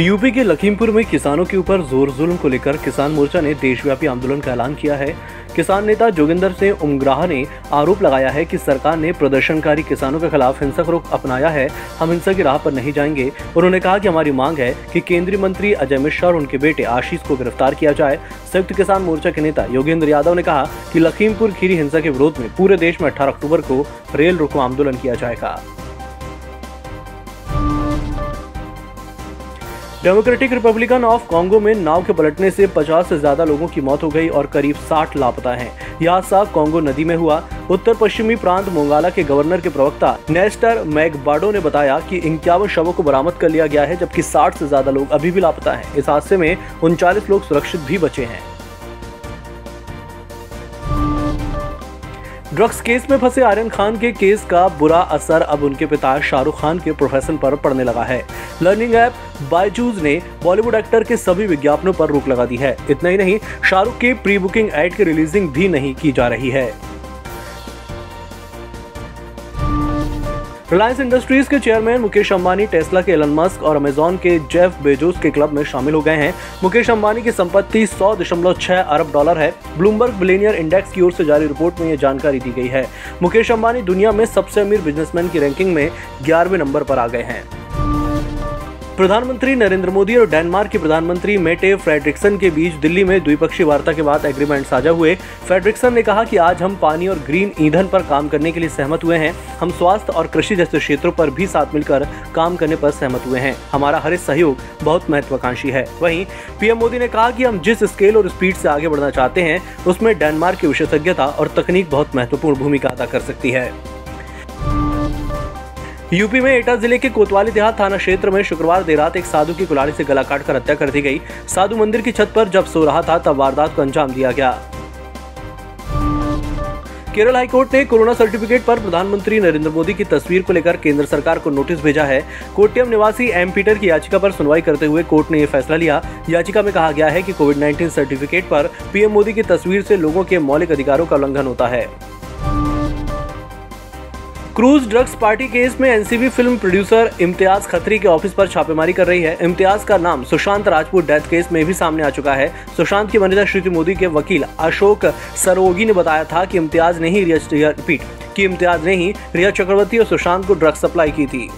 UP के लखीमपुर में किसानों के ऊपर ज़ोर जुल्म को लेकर किसान मोर्चा ने देशव्यापी आंदोलन का ऐलान किया है। किसान नेता जोगिंदर सिंह उमग्राह ने आरोप लगाया है कि सरकार ने प्रदर्शनकारी किसानों के खिलाफ हिंसक रुख अपनाया है। हम हिंसा की राह पर नहीं जाएँगे। उन्होंने कहा कि हमारी मांग है कि केंद्रीय मंत्री अजय मिश्रा और उनके बेटे आशीष को गिरफ़्तार किया जाए। संयुक्त किसान मोर्चा के नेता योगेंद्र यादव ने कहा कि लखीमपुर खीरी हिंसा के विरोध में पूरे देश में अठारह अक्टूबर को रेल रोको आंदोलन किया जाएगा। डेमोक्रेटिक रिपब्लिकन ऑफ़ कांगो में नाव के पलटने से 50 से ज़्यादा लोगों की मौत हो गई और करीब 60 लापता हैं। यह हादसा कांगो नदी में हुआ उत्तर पश्चिमी प्रांत मोंगाला के गवर्नर के प्रवक्ता नेस्टर मैगबाडो ने बताया कि इक्यावन शवों को बरामद कर लिया गया है, जबकि 60 से ज़्यादा लोग अभी भी लापता हैं। इस हादसे में उनचालीस लोग सुरक्षित भी बचे हैं ड्रग्स केस में फंसे आर्यन खान के केस का बुरा असर अब उनके पिता शाहरुख खान के प्रोफेशन पर पड़ने लगा है लर्निंग ऐप बायजूज ने बॉलीवुड एक्टर के सभी विज्ञापनों पर रोक लगा दी है। इतना ही नहीं, शाहरुख के प्री बुकिंग एड की रिलीजिंग भी नहीं की जा रही है। रिलायंस इंडस्ट्रीज़ के चेयरमैन मुकेश अंबानी टेस्ला के एलन मस्क और अमेजॉन के जेफ बेजोस के क्लब में शामिल हो गए हैं। मुकेश अंबानी की संपत्ति 100.6 अरब डॉलर है। ब्लूमबर्ग बिलेनियर इंडेक्स की ओर से जारी रिपोर्ट में यह जानकारी दी गई है। मुकेश अंबानी दुनिया में सबसे अमीर बिजनेसमैन की रैंकिंग में ग्यारहवें नंबर पर आ गए हैं। प्रधानमंत्री नरेंद्र मोदी और डेनमार्क के प्रधानमंत्री मेटे फ्रेडरिक्सन के बीच दिल्ली में द्विपक्षीय वार्ता के बाद एग्रीमेंट साझा हुए। फ्रेडरिक्सन ने कहा कि आज हम पानी और ग्रीन ईंधन पर काम करने के लिए सहमत हुए हैं। हम स्वास्थ्य और कृषि जैसे क्षेत्रों पर भी साथ मिलकर काम करने पर सहमत हुए हैं। हमारा हर सहयोग बहुत महत्वाकांक्षी है। वहीं पीएम मोदी ने कहा कि हम जिस स्केल और स्पीड से आगे बढ़ना चाहते हैं, उसमें डेनमार्क की विशेषज्ञता और तकनीक बहुत महत्वपूर्ण भूमिका अदा कर सकती है। यूपी में एटा ज़िले के कोतवाली देहात थाना क्षेत्र में शुक्रवार देर रात एक साधु की कुलाड़ी से गला काट कर हत्या कर दी गई। साधु मंदिर की छत पर जब सो रहा था, तब वारदात को अंजाम दिया गया। केरल हाईकोर्ट ने कोरोना सर्टिफिकेट पर प्रधानमंत्री नरेंद्र मोदी की तस्वीर को लेकर केंद्र सरकार को नोटिस भेजा है। कोट्यम निवासी एम पीटर की याचिका पर सुनवाई करते हुए कोर्ट ने यह फैसला लिया। याचिका में कहा गया है कि कोविड 19 सर्टिफिकेट पर पीएम मोदी की तस्वीर से लोगों के मौलिक अधिकारों का उल्लंघन होता है। क्रूज ड्रग्स पार्टी केस में NCB film producer Imtiaz Khatri के ऑफ़िस पर छापेमारी कर रही है। इम्तियाज़ का नाम सुशांत राजपूत डेथ केस में भी सामने आ चुका है। सुशांत की वनिता श्रुति मोदी के वकील अशोक सरोगी ने बताया था कि इम्तियाज़ ने ही रिपीट कि इम्तियाज़ ने ही रिया चक्रवर्ती और सुशांत को ड्रग्स सप्लाई की थी।